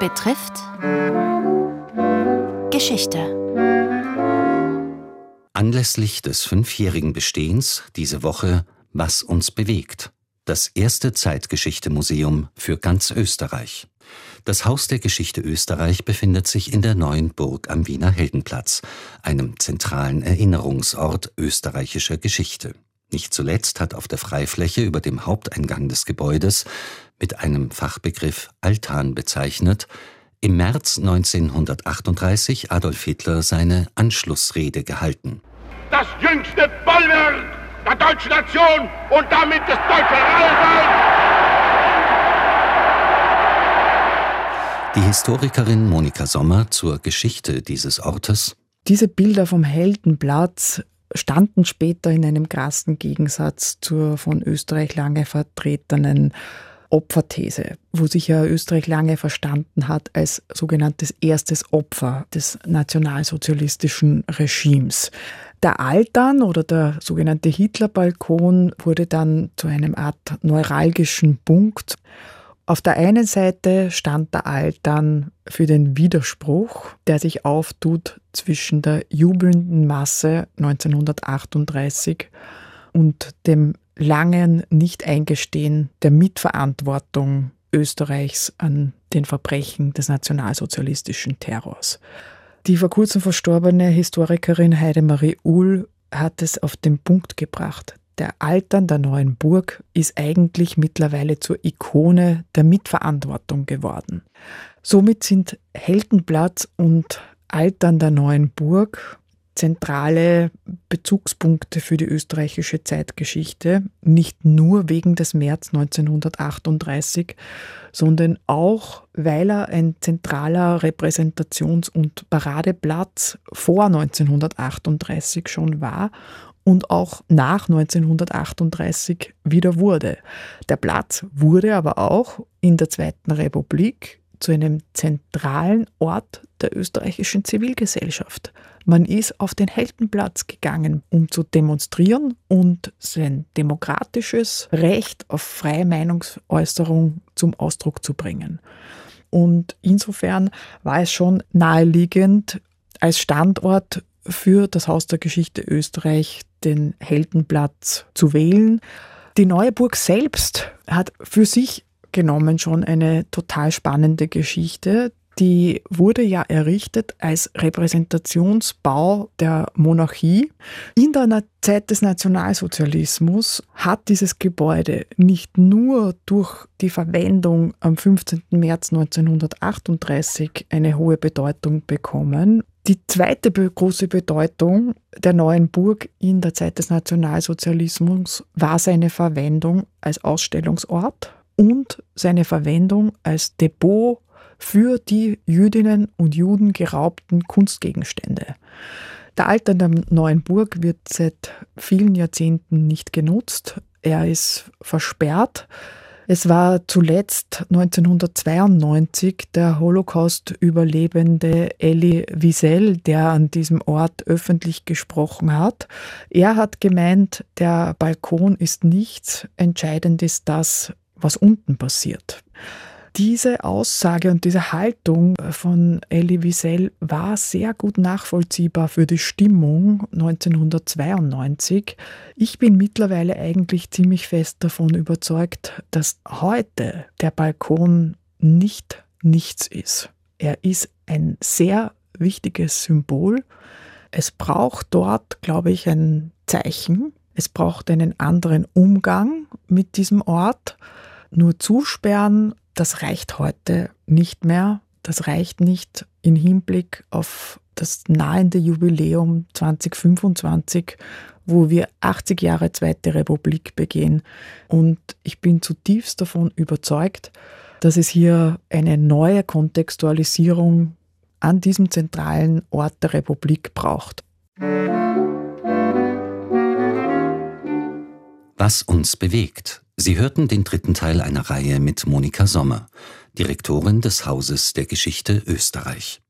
betrifft Geschichte. Anlässlich des fünfjährigen Bestehens diese Woche Was uns bewegt. Das erste Zeitgeschichte-Museum für ganz Österreich. Das Haus der Geschichte Österreich befindet sich in der neuen Burg am Wiener Heldenplatz, einem zentralen Erinnerungsort österreichischer Geschichte. Nicht zuletzt hat auf der Freifläche über dem Haupteingang des Gebäudes, mit einem Fachbegriff Altan bezeichnet, im März 1938 Adolf Hitler seine Anschlussrede gehalten. Das jüngste Bollwerk der deutschen Nation und damit des deutschen Allseins Die Historikerin Monika Sommer zur Geschichte dieses Ortes. Diese Bilder vom Heldenplatz standen später in einem krassen Gegensatz zur von Österreich lange vertretenen Opferthese, wo sich ja Österreich lange verstanden hat als sogenanntes erstes Opfer des nationalsozialistischen Regimes. Der Altan oder der sogenannte Hitlerbalkon wurde dann zu einem Art neuralgischen Punkt. Auf der einen Seite stand der Altan für den Widerspruch, der sich auftut zwischen der jubelnden Masse 1938 und dem langen Nicht-Eingestehen der Mitverantwortung Österreichs an den Verbrechen des nationalsozialistischen Terrors. Die vor kurzem verstorbene Historikerin Heidemarie Uhl hat es auf den Punkt gebracht der Altern der neuen Burg ist eigentlich mittlerweile zur Ikone der Mitverantwortung geworden. Somit sind Heldenplatz und Altern der neuen Burg zentrale Bezugspunkte für die österreichische Zeitgeschichte, nicht nur wegen des März 1938, sondern auch, weil er ein zentraler Repräsentations- und Paradeplatz vor 1938 schon war und auch nach 1938 wieder wurde. Der Platz wurde aber auch in der Zweiten Republik zu einem zentralen Ort der österreichischen Zivilgesellschaft. Man ist auf den Heldenplatz gegangen, um zu demonstrieren und sein demokratisches Recht auf freie Meinungsäußerung zum Ausdruck zu bringen. Und insofern war es schon naheliegend, als Standort für das Haus der Geschichte Österreich den Heldenplatz zu wählen. Die neue Burg selbst hat für sich genommen schon eine total spannende Geschichte. Die wurde ja errichtet als Repräsentationsbau der Monarchie. In der Zeit des Nationalsozialismus hat dieses Gebäude nicht nur durch die Verwendung am 15. März 1938 eine hohe Bedeutung bekommen, die zweite große Bedeutung der neuen Burg in der Zeit des Nationalsozialismus war seine Verwendung als Ausstellungsort und seine Verwendung als Depot für die Jüdinnen und Juden geraubten Kunstgegenstände. Der Alter der neuen Burg wird seit vielen Jahrzehnten nicht genutzt. Er ist versperrt. Es war zuletzt 1992 der Holocaust-Überlebende Elie Wiesel, der an diesem Ort öffentlich gesprochen hat. Er hat gemeint, der Balkon ist nichts, entscheidend ist das, was unten passiert. Diese Aussage und diese Haltung von Elie Wiesel war sehr gut nachvollziehbar für die Stimmung 1992. Ich bin mittlerweile eigentlich ziemlich fest davon überzeugt, dass heute der Balkon nicht nichts ist. Er ist ein sehr wichtiges Symbol. Es braucht dort, glaube ich, ein Zeichen. Es braucht einen anderen Umgang mit diesem Ort. Nur zusperren das reicht heute nicht mehr. Das reicht nicht im Hinblick auf das nahende Jubiläum 2025, wo wir 80 Jahre Zweite Republik begehen. Und ich bin zutiefst davon überzeugt, dass es hier eine neue Kontextualisierung an diesem zentralen Ort der Republik braucht. Was uns bewegt. Sie hörten den dritten Teil einer Reihe mit Monika Sommer, Direktorin des Hauses der Geschichte Österreich.